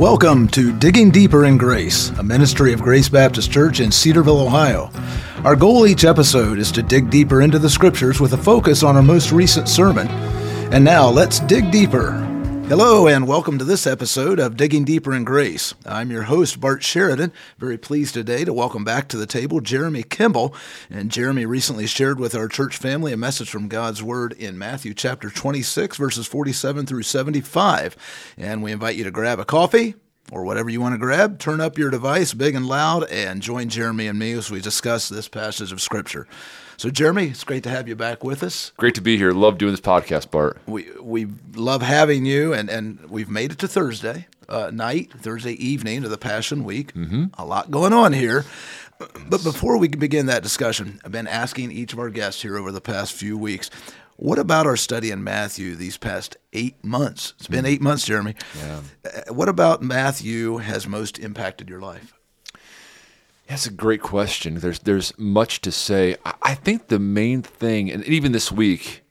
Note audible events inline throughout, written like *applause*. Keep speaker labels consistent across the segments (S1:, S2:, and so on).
S1: Welcome to Digging Deeper in Grace, a ministry of Grace Baptist Church in Cedarville, Ohio. Our goal each episode is to dig deeper into the scriptures with a focus on our most recent sermon. And now let's dig deeper. Hello, and welcome to this episode of Digging Deeper in Grace. I'm your host, Bart Sheridan. Very pleased today to welcome back to the table Jeremy Kimball. And Jeremy recently shared with our church family a message from God's Word in Matthew chapter 26, verses 47 through 75. And we invite you to grab a coffee, or whatever you want to grab, turn up your device big and loud, and join Jeremy and me as we discuss this passage of Scripture. So, Jeremy, it's great to have you back with us.
S2: Great to be here. Love doing this podcast, Bart.
S1: We we love having you, and, and we've made it to Thursday uh, night, Thursday evening of the Passion Week. Mm-hmm. A lot going on here. But before we begin that discussion, I've been asking each of our guests here over the past few weeks what about our study in Matthew these past eight months? It's been eight months, Jeremy. Yeah. Uh, what about Matthew has most impacted your life?
S2: That's a great question. There's there's much to say. I think the main thing, and even this week,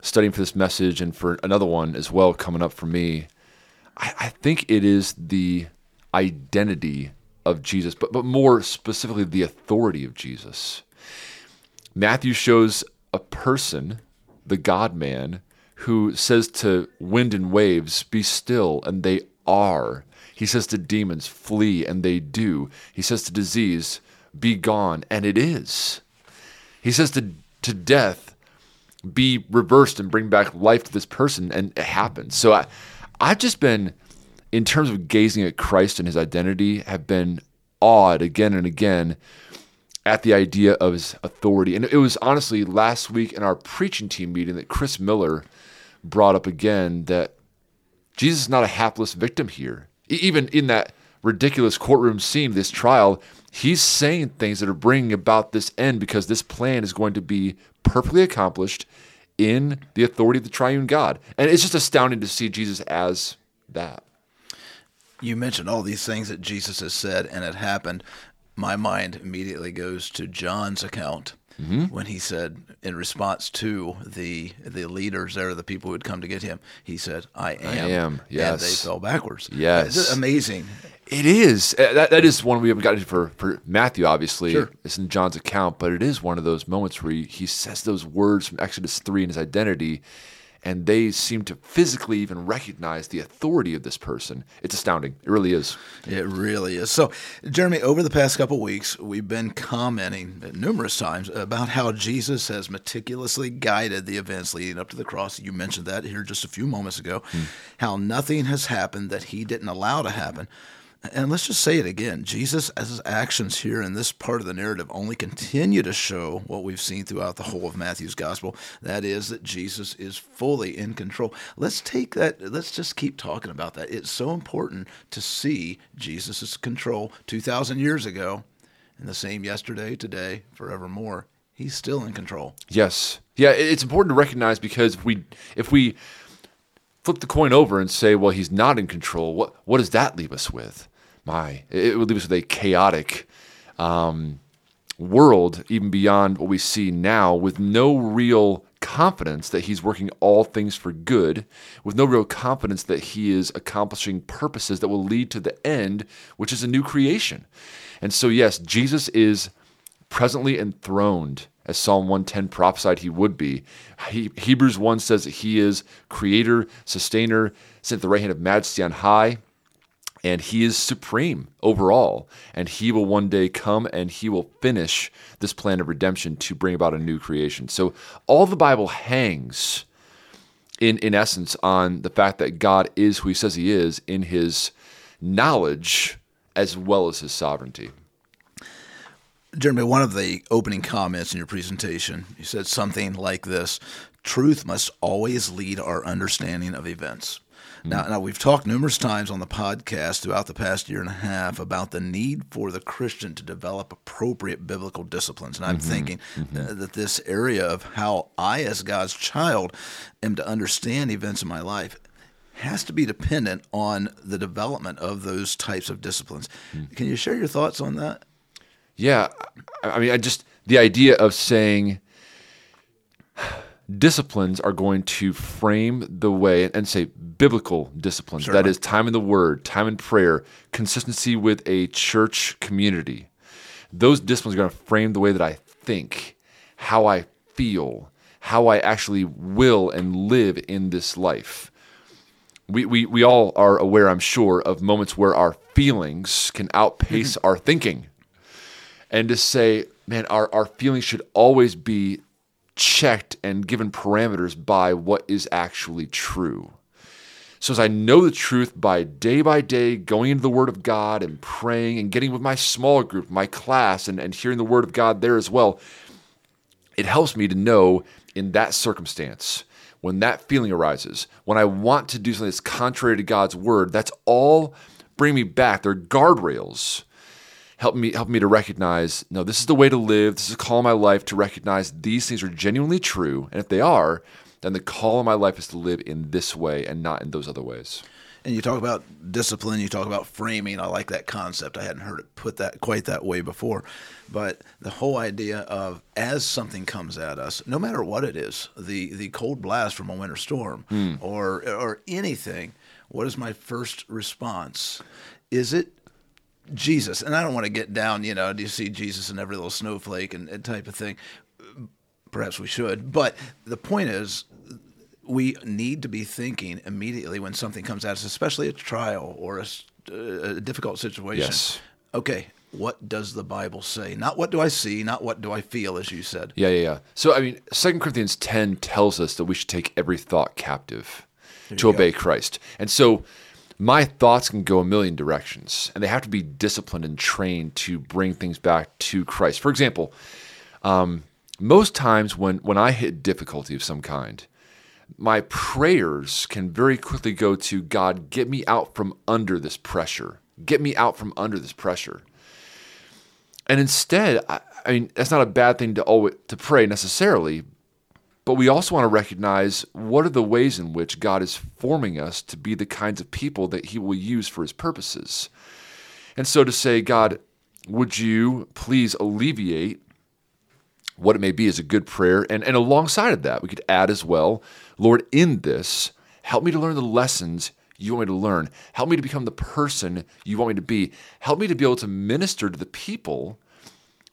S2: studying for this message and for another one as well coming up for me, I, I think it is the identity of Jesus, but but more specifically the authority of Jesus. Matthew shows a person, the God man, who says to wind and waves, Be still, and they are. He says to demons, Flee, and they do. He says to disease, Be gone, and it is. He says to, to death, Be reversed and bring back life to this person, and it happens. So I, I've just been, in terms of gazing at Christ and his identity, have been awed again and again at the idea of his authority. And it was honestly last week in our preaching team meeting that Chris Miller brought up again that Jesus is not a hapless victim here. Even in that ridiculous courtroom scene, this trial, he's saying things that are bringing about this end because this plan is going to be perfectly accomplished in the authority of the triune God. And it's just astounding to see Jesus as that.
S1: You mentioned all these things that Jesus has said and it happened my mind immediately goes to John's account mm-hmm. when he said, in response to the the leaders there, the people who had come to get him, he said, "I am." I
S2: am. Yes.
S1: And they fell backwards.
S2: Yes.
S1: It's amazing.
S2: It is. Uh, that, that is one we haven't gotten for, for Matthew, obviously.
S1: Sure.
S2: It's in John's account, but it is one of those moments where he, he says those words from Exodus 3 in his identity and they seem to physically even recognize the authority of this person. It's astounding. It really is.
S1: It really is. So, Jeremy, over the past couple weeks, we've been commenting numerous times about how Jesus has meticulously guided the events leading up to the cross. You mentioned that here just a few moments ago. Hmm. How nothing has happened that he didn't allow to happen. And let's just say it again Jesus, as his actions here in this part of the narrative, only continue to show what we've seen throughout the whole of Matthew's gospel. That is, that Jesus is fully in control. Let's take that, let's just keep talking about that. It's so important to see Jesus' control 2,000 years ago, and the same yesterday, today, forevermore. He's still in control.
S2: Yes. Yeah, it's important to recognize because if we, if we, flip the coin over and say, well, he's not in control, what what does that leave us with? My, it would leave us with a chaotic um, world, even beyond what we see now, with no real confidence that he's working all things for good, with no real confidence that he is accomplishing purposes that will lead to the end, which is a new creation. And so, yes, Jesus is presently enthroned as Psalm 110 prophesied he would be. He, Hebrews 1 says that he is creator, sustainer, sent the right hand of majesty on high, and he is supreme overall. And he will one day come and he will finish this plan of redemption to bring about a new creation. So all the Bible hangs in, in essence on the fact that God is who he says he is in his knowledge as well as his sovereignty.
S1: Jeremy, one of the opening comments in your presentation, you said something like this Truth must always lead our understanding of events. Now, now, we've talked numerous times on the podcast throughout the past year and a half about the need for the Christian to develop appropriate biblical disciplines. And I'm mm-hmm. thinking mm-hmm. that this area of how I, as God's child, am to understand events in my life has to be dependent on the development of those types of disciplines. Mm. Can you share your thoughts on that?
S2: Yeah, I mean, I just the idea of saying disciplines are going to frame the way and say biblical disciplines. That is time in the word time in prayer consistency with a church community. Those disciplines are going to frame the way that i think how i feel how i actually will and live in this life. We, we, we all are aware i'm sure of moments where our feelings can outpace *laughs* our thinking. And to say man our, our feelings should always be checked and given parameters by what is actually true. So, as I know the truth by day by day going into the Word of God and praying and getting with my small group, my class, and, and hearing the Word of God there as well, it helps me to know in that circumstance, when that feeling arises, when I want to do something that's contrary to God's Word, that's all bring me back. They're guardrails help me help me to recognize no this is the way to live. This is a call in my life to recognize these things are genuinely true. And if they are then the call in my life is to live in this way and not in those other ways.
S1: And you talk about discipline you talk about framing. I like that concept. I hadn't heard it put that quite that way before. But the whole idea of as something comes at us no matter what it is the the cold blast from a winter storm mm. or or anything what is my first response? Is it Jesus, and I don't want to get down, you know, do you see Jesus in every little snowflake and, and type of thing? Perhaps we should, but the point is, we need to be thinking immediately when something comes at us, especially a trial or a, uh, a difficult situation.
S2: Yes.
S1: Okay, what does the Bible say? Not what do I see, not what do I feel, as you said.
S2: Yeah, yeah, yeah. So, I mean, Second Corinthians 10 tells us that we should take every thought captive to obey go. Christ. And so, my thoughts can go a million directions, and they have to be disciplined and trained to bring things back to Christ. For example, um, most times when, when I hit difficulty of some kind, my prayers can very quickly go to God, get me out from under this pressure. Get me out from under this pressure. And instead, I, I mean, that's not a bad thing to always to pray necessarily, but we also want to recognize what are the ways in which God is forming us to be the kinds of people that He will use for His purposes. And so to say, God, would you please alleviate what it may be is a good prayer. And, and alongside of that, we could add as well, Lord, in this, help me to learn the lessons you want me to learn. Help me to become the person you want me to be. Help me to be able to minister to the people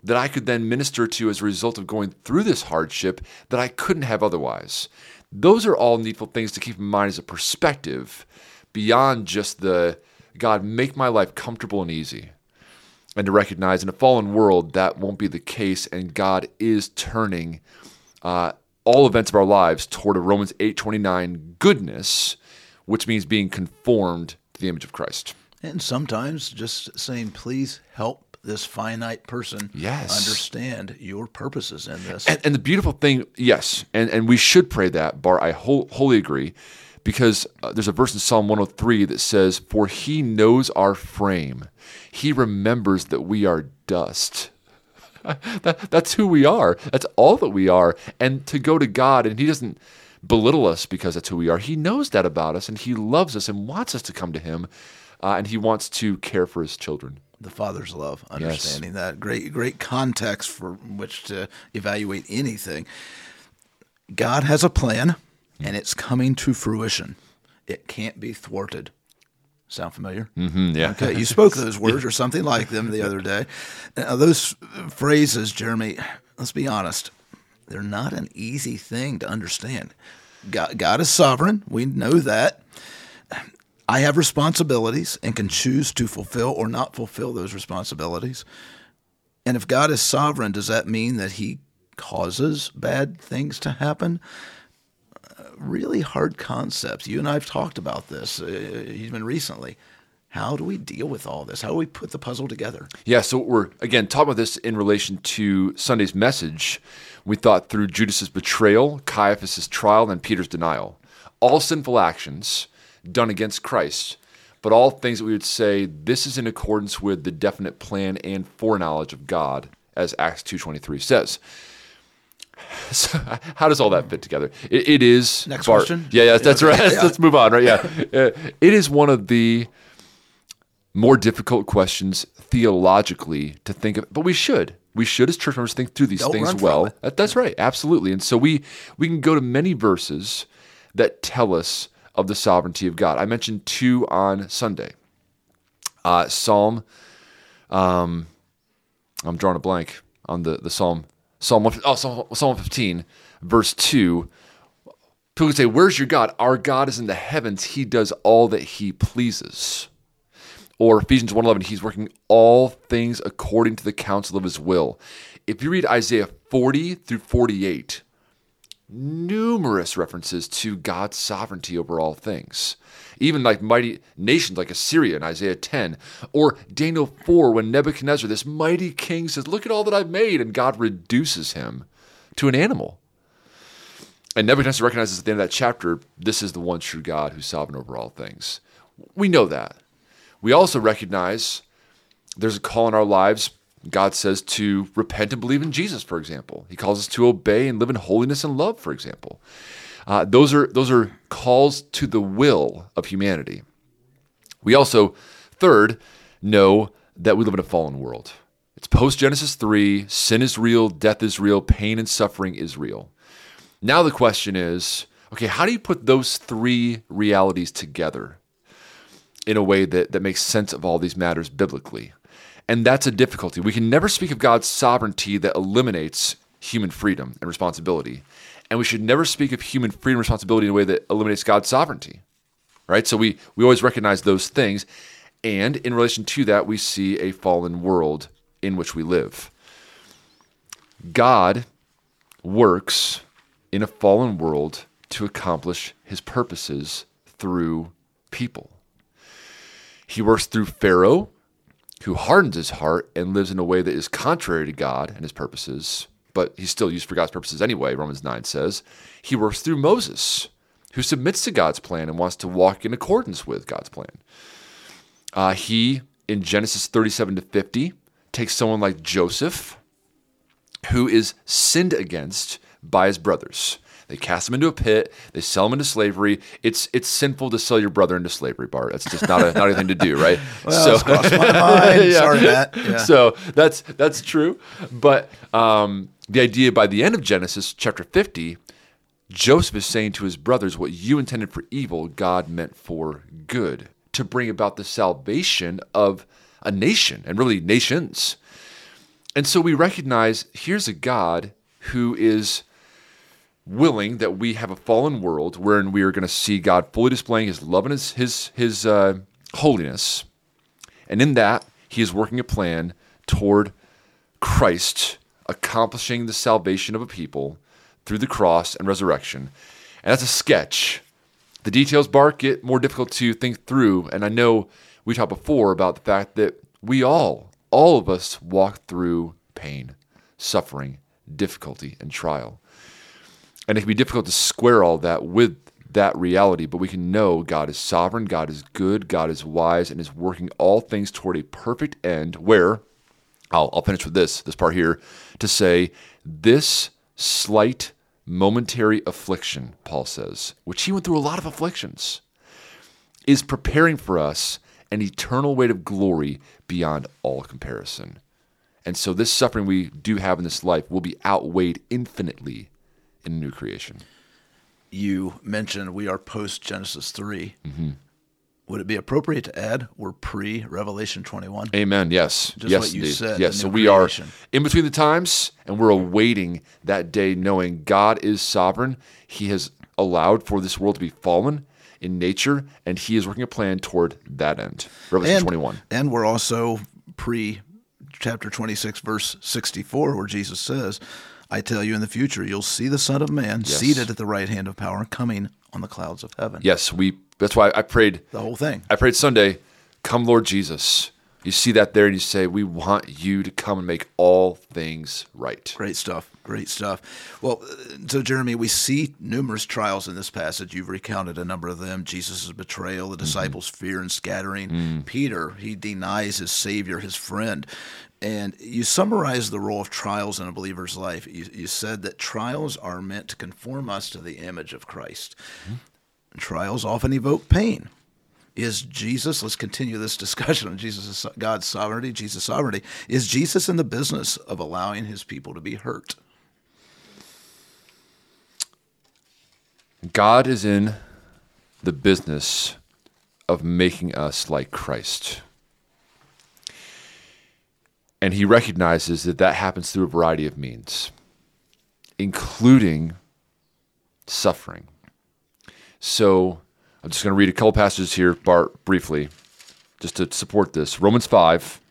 S2: that I could then minister to as a result of going through this hardship that I couldn't have otherwise. Those are all needful things to keep in mind as a perspective beyond just the God, make my life comfortable and easy. And to recognize in a fallen world that won't be the case, and God is turning uh, all events of our lives toward a Romans 8:29 goodness, which means being conformed to the image of Christ.
S1: And sometimes just saying, please help this finite person
S2: yes.
S1: understand your purposes in this.
S2: And, and, the beautiful thing, yes, and, and we should pray that, Bart. I whole, wholly agree, because uh, there's a verse in Psalm 103 that says, For he knows our frame, he remembers that we are dust. *laughs* that, that's who we are. That's all that we are. And to go to God, and he doesn't belittle us because that's who we are. He knows that about us, and he loves us and wants us to come to him, uh, and he wants to care for his children
S1: the father's love, understanding yes. that great great context for which to evaluate anything. God has a plan and it's coming to fruition. It can't be thwarted. Sound familiar?
S2: Mm-hmm, yeah.
S1: Okay, you spoke those *laughs* words or something like them the other day. Now, those phrases, Jeremy, let's be honest, they're not an easy thing to understand. God, God is sovereign. We know that. I have responsibilities and can choose to fulfill or not fulfill those responsibilities. And if God is sovereign, does that mean that He causes bad things to happen? Uh, really hard concepts. You and I have talked about this uh, even recently. How do we deal with all this? How do we put the puzzle together?
S2: Yeah, so we're again talking about this in relation to Sunday's message. We thought through Judas's betrayal, Caiaphas's trial, and Peter's denial. All sinful actions done against Christ, but all things that we would say this is in accordance with the definite plan and foreknowledge of God, as Acts 2.23 says. *laughs* So how does all that fit together? it, it is
S1: next question.
S2: Yeah, yeah, that's right. *laughs* Yeah. Let's move on. Right? Yeah, *laughs* uh, it is one of the more difficult questions theologically to think of, but we should we should as church members think through these
S1: Don't
S2: things well. That, that's right, absolutely. And so we we can go to many verses that tell us of the sovereignty of God. I mentioned two on Sunday. Uh, Psalm, um, I'm drawing a blank on the the Psalm. Psalm oh, Psalm, Psalm 15, verse two. People say, "Where's your God? Our God is in the heavens. He does all that He pleases." Or Ephesians 1:11, he's working all things according to the counsel of his will. If you read Isaiah 40 through 48, numerous references to God's sovereignty over all things. Even like mighty nations like Assyria in Isaiah 10, or Daniel 4 when Nebuchadnezzar, this mighty king, says, Look at all that I've made, and God reduces him to an animal. And Nebuchadnezzar recognizes at the end of that chapter, this is the one true God who's sovereign over all things. We know that. We also recognize there's a call in our lives. God says to repent and believe in Jesus, for example. He calls us to obey and live in holiness and love, for example. Uh, those are those are calls to the will of humanity. We also, third, know that we live in a fallen world. It's post Genesis 3, sin is real, death is real, pain and suffering is real. Now the question is okay, how do you put those three realities together in a way that, that makes sense of all these matters biblically? And that's a difficulty. We can never speak of God's sovereignty that eliminates human freedom and responsibility. And we should never speak of human freedom and responsibility in a way that eliminates God's sovereignty. Right? So we, we always recognize those things. And in relation to that, we see a fallen world in which we live. God works in a fallen world to accomplish his purposes through people. He works through Pharaoh, who hardens his heart and lives in a way that is contrary to God and his purposes, but he's still used for God's purposes anyway, Romans 9 says. He works through Moses, who submits to God's plan and wants to walk in accordance with God's plan. Uh, he, in Genesis 37 to 50, takes someone like Joseph, who is sinned against by his brothers. They cast him into a pit. They sell him into slavery. It's it's sinful to sell your brother into slavery, Bart. That's just not a not anything to do, right? *laughs*
S1: Well, my *laughs* mind. Sorry, Matt. Yeah.
S2: So that's that's true. But um, the idea by the end of Genesis chapter 50, Joseph is saying to his brothers, "What you intended for evil, God meant for good, to bring about the salvation of a nation and really nations." And so we recognize here's a God who is willing that we have a fallen world wherein we are going to see God fully displaying His love and His His His uh, holiness, and in that He is working a plan toward Christ accomplishing the salvation of a people through the cross and resurrection. And that's a sketch. The details, Bart, get more difficult to think through. And I know we talked before about the fact that we all, all of us, walk through pain, suffering, difficulty, and trial. And it can be difficult to square all that with that reality, but we can know God is sovereign, God is good, God is wise, and is working all things toward a perfect end where, I'll, I'll finish with this, this part here, to say, this slight momentary affliction, Paul says, which he went through a lot of afflictions, is preparing for us an eternal weight of glory beyond all comparison. And so this suffering we do have in this life will be outweighed infinitely in new creation.
S1: You mentioned we are post Genesis 3.
S2: Mm-hmm.
S1: Would it be appropriate to add we're pre Revelation 21?
S2: Amen. Yes.
S1: Just
S2: yes,
S1: what you
S2: indeed.
S1: said,
S2: Yes. So we
S1: creation.
S2: are in between the times, and we're awaiting that day, knowing God is sovereign. He has allowed for this world to be fallen in nature, and He is working a plan toward that end. Revelation
S1: and,
S2: 21.
S1: And we're also pre chapter 26, verse 64, where Jesus says, I tell you in the future, you'll see the Son of Man
S2: Yes.
S1: seated at the right hand of power, coming on the clouds of heaven.
S2: Yes. We. That's why I prayed.
S1: The whole thing.
S2: I prayed Sunday. Come, Lord Jesus. You see that there, and you say, "We want you to come and make all things right."
S1: Great stuff. Great stuff. Well, so Jeremy, we see numerous trials in this passage. You've recounted a number of them Jesus' betrayal, the mm-hmm. disciples' fear and scattering. Mm. Peter, he denies his Savior, his friend. And you summarize the role of trials in a believer's life. You, you said that trials are meant to conform us to the image of Christ. Mm-hmm. Trials often evoke pain. Is Jesus, let's continue this *laughs* discussion on Jesus, God's sovereignty, Jesus' sovereignty. Is Jesus in the business of allowing his people to be hurt?
S2: God is in the business of making us like Christ. And he recognizes that that happens through a variety of means, including suffering. So I'm just going to read a couple passages here, Bart, briefly, just to support this. Romans 5,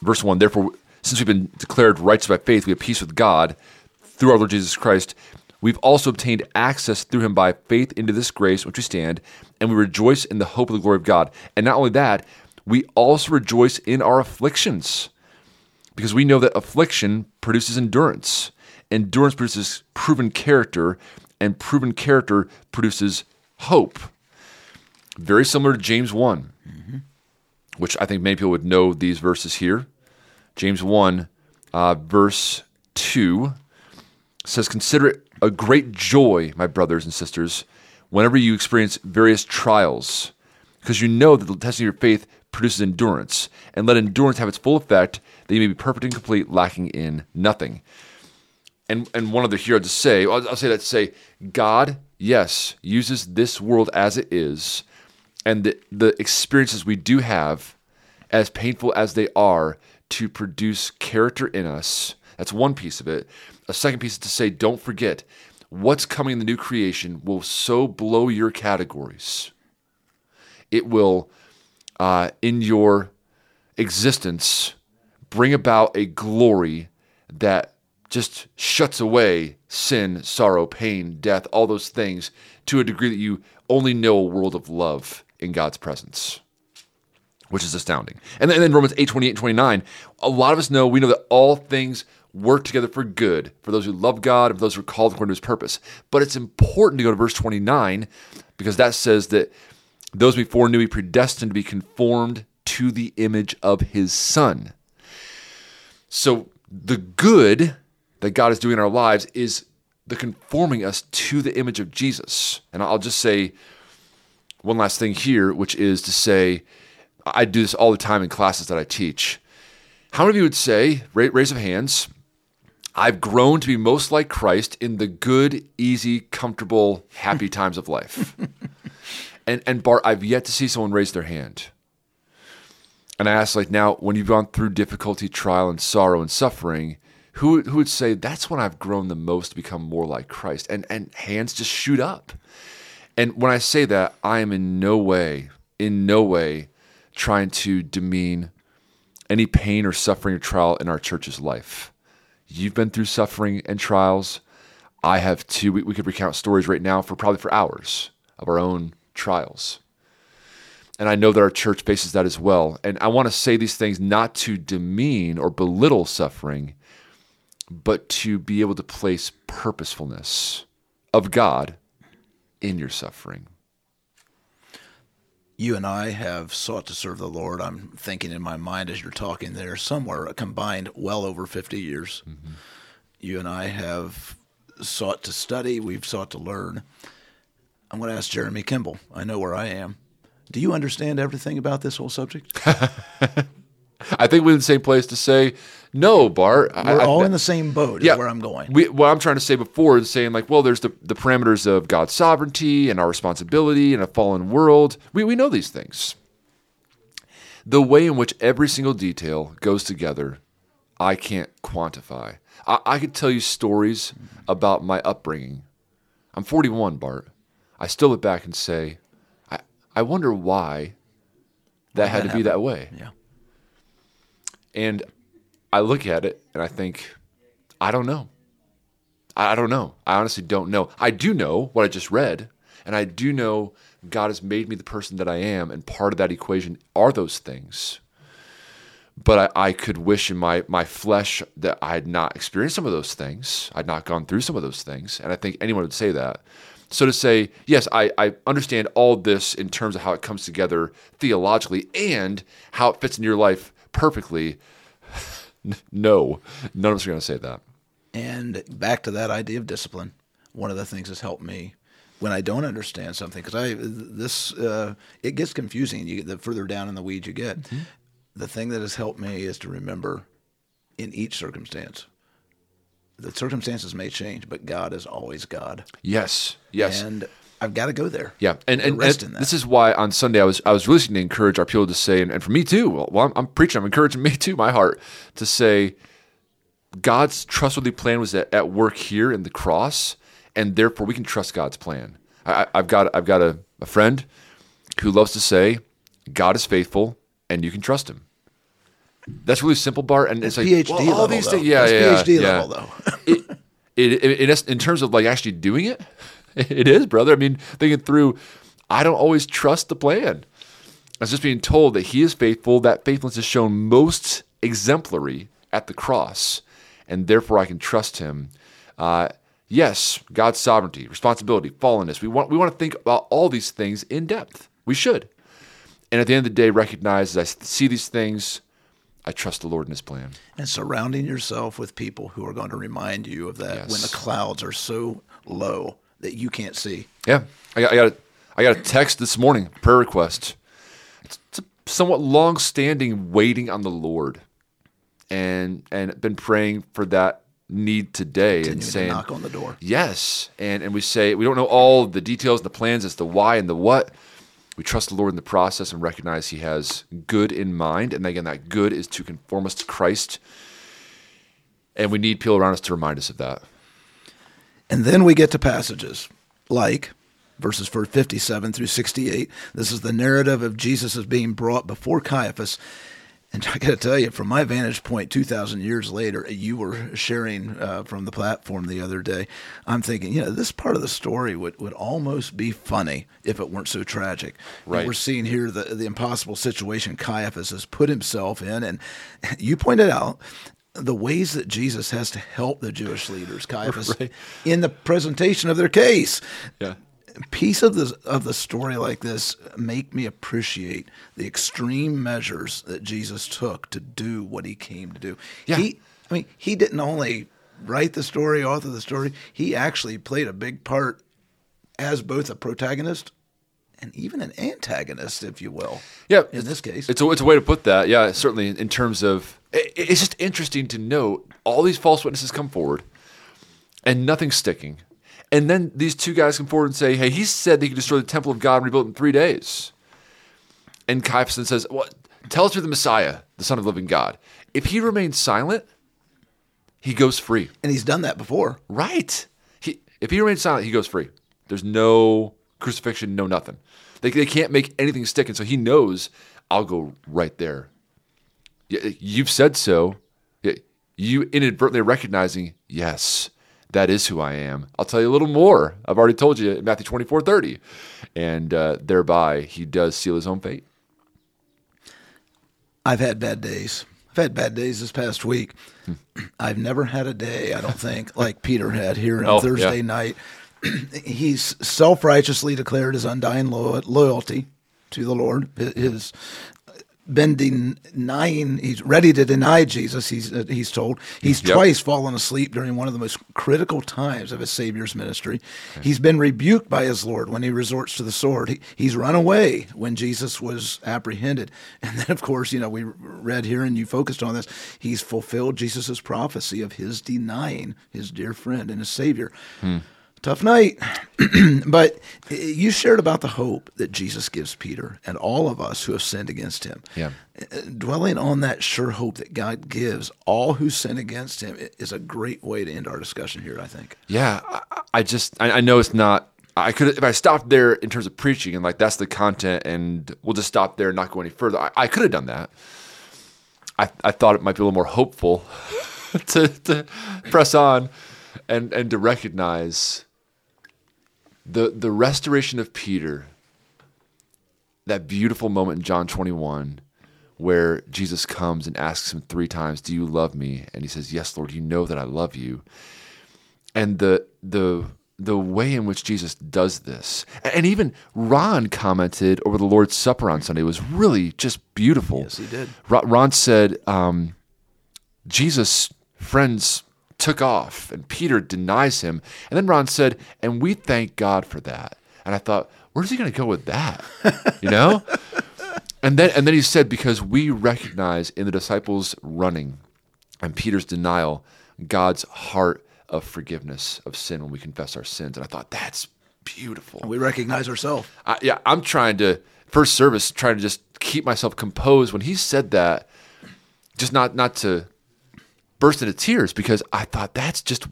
S2: verse 1 Therefore, since we've been declared righteous by faith, we have peace with God through our Lord Jesus Christ. We've also obtained access through him by faith into this grace which we stand, and we rejoice in the hope of the glory of God. And not only that, we also rejoice in our afflictions because we know that affliction produces endurance. Endurance produces proven character, and proven character produces hope. Very similar to James 1, mm-hmm. which I think many people would know these verses here. James 1, uh, verse 2 says, Consider it a great joy, my brothers and sisters, whenever you experience various trials, because you know that the testing of your faith produces endurance, and let endurance have its full effect, that you may be perfect and complete, lacking in nothing. And and one other here to say, I'll, I'll say that to say, God, yes, uses this world as it is, and the the experiences we do have, as painful as they are, to produce character in us. That's one piece of it. A second piece is to say, don't forget, what's coming in the new creation will so blow your categories. It will uh, in your existence bring about a glory that just shuts away sin, sorrow, pain, death, all those things to a degree that you only know a world of love in God's presence, which is astounding. And then, and then Romans 8 28 29, a lot of us know, we know that all things work together for good for those who love God and for those who are called according to his purpose. But it's important to go to verse 29 because that says that those before knew he predestined to be conformed to the image of his son. So the good that God is doing in our lives is the conforming us to the image of Jesus. And I'll just say one last thing here, which is to say, I do this all the time in classes that I teach. How many of you would say, raise of hands, I've grown to be most like Christ in the good, easy, comfortable, happy *laughs* times of life? And and Bart, I've yet to see someone raise their hand. And I asked, like, now when you've gone through difficulty, trial, and sorrow and suffering, who who would say that's when I've grown the most to become more like Christ? And and hands just shoot up. And when I say that, I am in no way, in no way, trying to demean any pain or suffering or trial in our church's life. You've been through suffering and trials. I have too. We, we could recount stories right now for probably for hours of our own trials. And I know that our church faces that as well. And I want to say these things not to demean or belittle suffering, but to be able to place purposefulness of God in your suffering.
S1: You and I have sought to serve the Lord. I'm thinking in my mind as you're talking there, somewhere combined well over 50 years. Mm-hmm. You and I have sought to study, we've sought to learn. I'm going to ask Jeremy Kimball. I know where I am. Do you understand everything about this whole subject? *laughs*
S2: I think we're in the same place to say no, Bart.
S1: We're I, all I, in the same boat. Yeah, where I'm going.
S2: We, what I'm trying to say before is saying like, well, there's the, the parameters of God's sovereignty and our responsibility in a fallen world. We we know these things. The way in which every single detail goes together, I can't quantify. I, I could tell you stories mm-hmm. about my upbringing. I'm 41, Bart. I still look back and say, I, I wonder why that had to be that way.
S1: Yeah.
S2: And I look at it and I think, I don't know. I don't know. I honestly don't know. I do know what I just read, and I do know God has made me the person that I am, and part of that equation are those things. But I, I could wish in my my flesh that I had not experienced some of those things. I'd not gone through some of those things, and I think anyone would say that. So to say, yes, I, I understand all this in terms of how it comes together theologically and how it fits in your life perfectly. *laughs* no, none of us are going to say that.
S1: And back to that idea of discipline. One of the things that's helped me when I don't understand something because I this uh, it gets confusing. You the further down in the weeds you get.
S2: Mm-hmm.
S1: The thing that has helped me is to remember in each circumstance. The circumstances may change, but God is always God.
S2: Yes, yes.
S1: And I've got to go there.
S2: Yeah, and and,
S1: rest
S2: and
S1: in that.
S2: this is why on Sunday I was I was really to encourage our people to say, and, and for me too. Well, I'm, I'm preaching, I'm encouraging me too, my heart to say, God's trustworthy plan was at, at work here in the cross, and therefore we can trust God's plan. I, I've got I've got a, a friend who loves to say, God is faithful, and you can trust Him. That's really simple, Bart, and it's like
S1: PhD
S2: well, all
S1: level,
S2: these things. Yeah, yeah,
S1: PhD
S2: yeah.
S1: level, though. *laughs*
S2: it, it, it, it, in terms of like actually doing it, *laughs* it is, brother. I mean, thinking through, I don't always trust the plan. I was just being told that he is faithful. That faithfulness is shown most exemplary at the cross, and therefore I can trust him. Uh, yes, God's sovereignty, responsibility, fallenness. We want we want to think about all these things in depth. We should, and at the end of the day, recognize as I see these things, I trust the Lord in His plan.
S1: and surrounding yourself with people who are going to remind you of that when the clouds are so low that you can't see.
S2: Yeah, I got, I got, a, I got a text this morning, prayer request. It's, it's a somewhat long-standing waiting on the Lord, and and been praying for that need today and
S1: Continue
S2: saying,
S1: knock on the door.
S2: yes, and and we say we don't know all the details the plans as to why and the what. We trust the Lord in the process and recognize He has good in mind, and again, that good is to conform us to Christ. And we need people around us to remind us of that.
S1: And then we get to passages like verses 57 through 68. This is the narrative of Jesus as being brought before Caiaphas. And I got to tell you, from my vantage point, 2,000 years later, you were sharing uh, from the platform the other day. I'm thinking, you know, this part of the story would, would almost be funny if it weren't so tragic. And
S2: Right.
S1: we're seeing here the, the impossible situation Caiaphas has put himself in. And *laughs* you pointed out the ways that Jesus has to help the Jewish leaders, Caiaphas, *laughs* in the presentation of their case.
S2: Yeah.
S1: Piece of the of the story like this make me appreciate the extreme measures that Jesus took to do what he came to do.
S2: Yeah.
S1: He, I mean, he didn't only write the story, author the story. He actually played a big part as both a protagonist and even an antagonist, if you will.
S2: Yeah,
S1: in this case,
S2: it's a, it's a way to put that. Yeah, certainly in, terms of it, it's just interesting to note all these false witnesses come forward, and nothing's sticking, and then these two guys come forward and say, "Hey, he said they could destroy the temple of God and rebuild it in three days," and Caiaphas says, "Well, tell us you're the Messiah, the Son of the Living God." If he remains silent, he goes free.
S1: and he's done that before.
S2: Right. He, if he remains silent, he goes free. There's no crucifixion, no nothing. They, they can't make anything stick. And so he knows, I'll go right there. You've said so. You inadvertently recognizing, yes, that is who I am. I'll tell you a little more. I've already told you in Matthew 24 30. And uh, thereby, he does seal his own fate.
S1: I've had bad days. I've had bad days this past week. *clears throat* I've never had a day, I don't think, *laughs* like Peter had here on
S2: Oh,
S1: Thursday
S2: yeah.
S1: night. *clears throat* He's self righteously declared his undying lo- loyalty to the Lord. His been denying. He's ready to deny Jesus. He's uh, he's told. He's
S2: Yep.
S1: twice fallen asleep during one of the most critical times of his Savior's ministry. He's been rebuked by his Lord when he resorts to the sword. He, he's run away when Jesus was apprehended, *laughs* and then of course you know we read here and you focused on this. He's fulfilled Jesus' prophecy of his denying his dear friend and his Savior. Tough night. *clears throat* but you shared about the hope that Jesus gives Peter and all of us who have sinned against him.
S2: Yeah.
S1: Uh, Dwelling on that sure hope that God gives all who sin against him is a great way to end our discussion here, I think.
S2: Yeah, I, I just I, I know it's not. I could if I stopped there in terms of preaching and like that's the content, and we'll just stop there and not go any further. I, I could have done that. I I thought it might be a little more hopeful *laughs* to to press on and and to recognize the the restoration of Peter. That beautiful moment in John twenty one. Where Jesus comes and asks him three times, "Do you love me?" And he says, "Yes, Lord. You know that I love you." and the the the way in which Jesus does this, and even Ron commented over the Lord's Supper on Sunday was really just beautiful.
S1: Yes, he did.
S2: Ron, Ron said, um, "Jesus, friends, took off and Peter denies him. And then Ron said, and we thank God for that. And I thought, where's he going to go with that? *laughs* You know? and then and then he said, because we recognize in the disciples running and Peter's denial, God's heart of forgiveness of sin when we confess our sins. And I thought, that's beautiful.
S1: We recognize ourselves.
S2: I, yeah, I'm trying to first service, trying to just keep myself composed when he said that, just not not to burst into tears because I thought that's just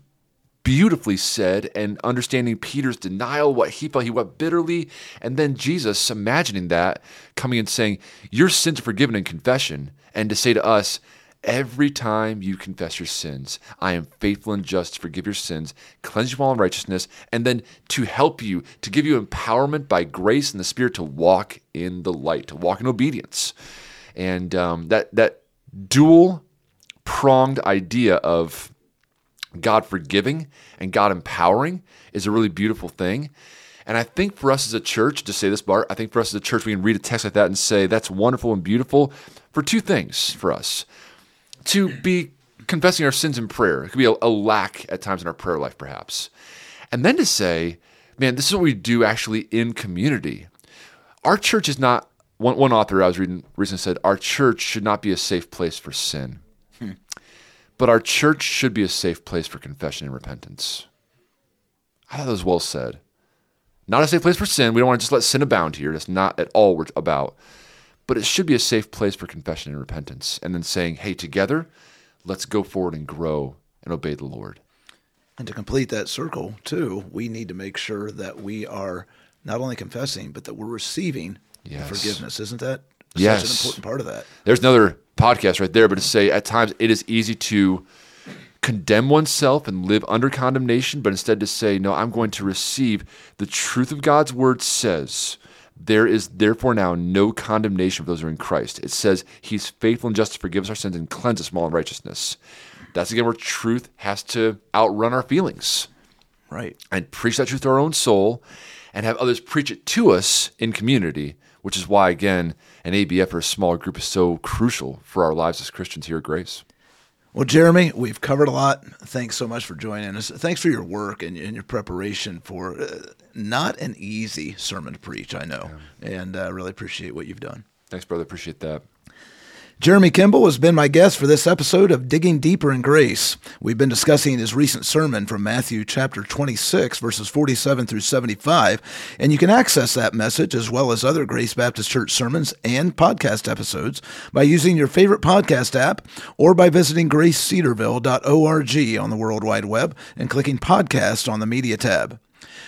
S2: beautifully said and understanding Peter's denial, what he felt, he wept bitterly, and then Jesus imagining that coming and saying, Your sins are forgiven in confession, and to say to us, Every time you confess your sins, I am faithful and just to forgive your sins, cleanse you all unrighteousness, and then to help you, to give you empowerment by grace and the Spirit to walk in the light, to walk in obedience. And um, that that dual pronged idea of God forgiving and God empowering is a really beautiful thing. And I think for us as a church, to say this, Bart, I think for us as a church, we can read a text like that and say that's wonderful and beautiful for two things for us. To be confessing our sins in prayer, it could be a, a lack at times in our prayer life, perhaps. And then to say, man, this is what we do actually in community. Our church is not, one, one author I was reading recently said, our church should not be a safe place for sin. But our church should be a safe place for confession and repentance. I thought that was well said. Not a safe place for sin. We don't want to just let sin abound here. That's not at all what we're about. But it should be a safe place for confession and repentance. And then saying, hey, together, let's go forward and grow and obey the Lord.
S1: And to complete that circle, too, we need to make sure that we are not only confessing, but that we're receiving yes. forgiveness. Isn't that
S2: yes.
S1: such an important part of that?
S2: There's another podcast right there, but to say at times it is easy to condemn oneself and live under condemnation, but instead to say, no, I'm going to receive the truth of God's word says. There is therefore now no condemnation for those who are in Christ. It says he's faithful and just to forgive us our sins and cleanse us from all unrighteousness. That's again where truth has to outrun our feelings.
S1: Right.
S2: And preach that truth to our own soul and have others preach it to us in community, which is why, again, an ABF or a small group is so crucial for our lives as Christians here at Grace.
S1: Well, Jeremy, we've covered a lot. Thanks so much for joining us. Thanks for your work and, and your preparation for uh, not an easy sermon to preach, I know, yeah. and I uh, really appreciate what you've done.
S2: Thanks, brother. Appreciate that.
S1: Jeremy Kimball has been my guest for this episode of Digging Deeper in Grace. We've been discussing his recent sermon from Matthew chapter 26, verses 47 through 75, and you can access that message as well as other Grace Baptist Church sermons and podcast episodes by using your favorite podcast app or by visiting gracecedarville.org on the World Wide Web and clicking podcast on the media tab.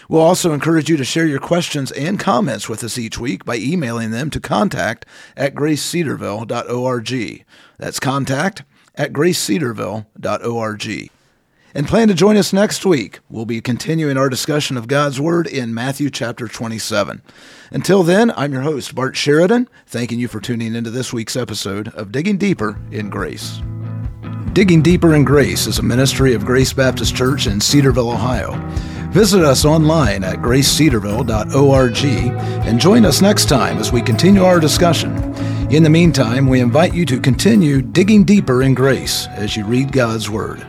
S1: We'll also encourage you to share your questions and comments with us each week by emailing them to contact at gracecedarville.org. That's contact at gracecedarville.org. And plan to join us next week. We'll be continuing our discussion of God's Word in Matthew chapter 27. Until then, I'm your host, Bart Sheridan, thanking you for tuning into this week's episode of Digging Deeper in Grace. Digging Deeper in Grace is a ministry of Grace Baptist Church in Cedarville, Ohio. Visit us online at gracecedarville.org and join us next time as we continue our discussion. In the meantime, we invite you to continue digging deeper in grace as you read God's Word.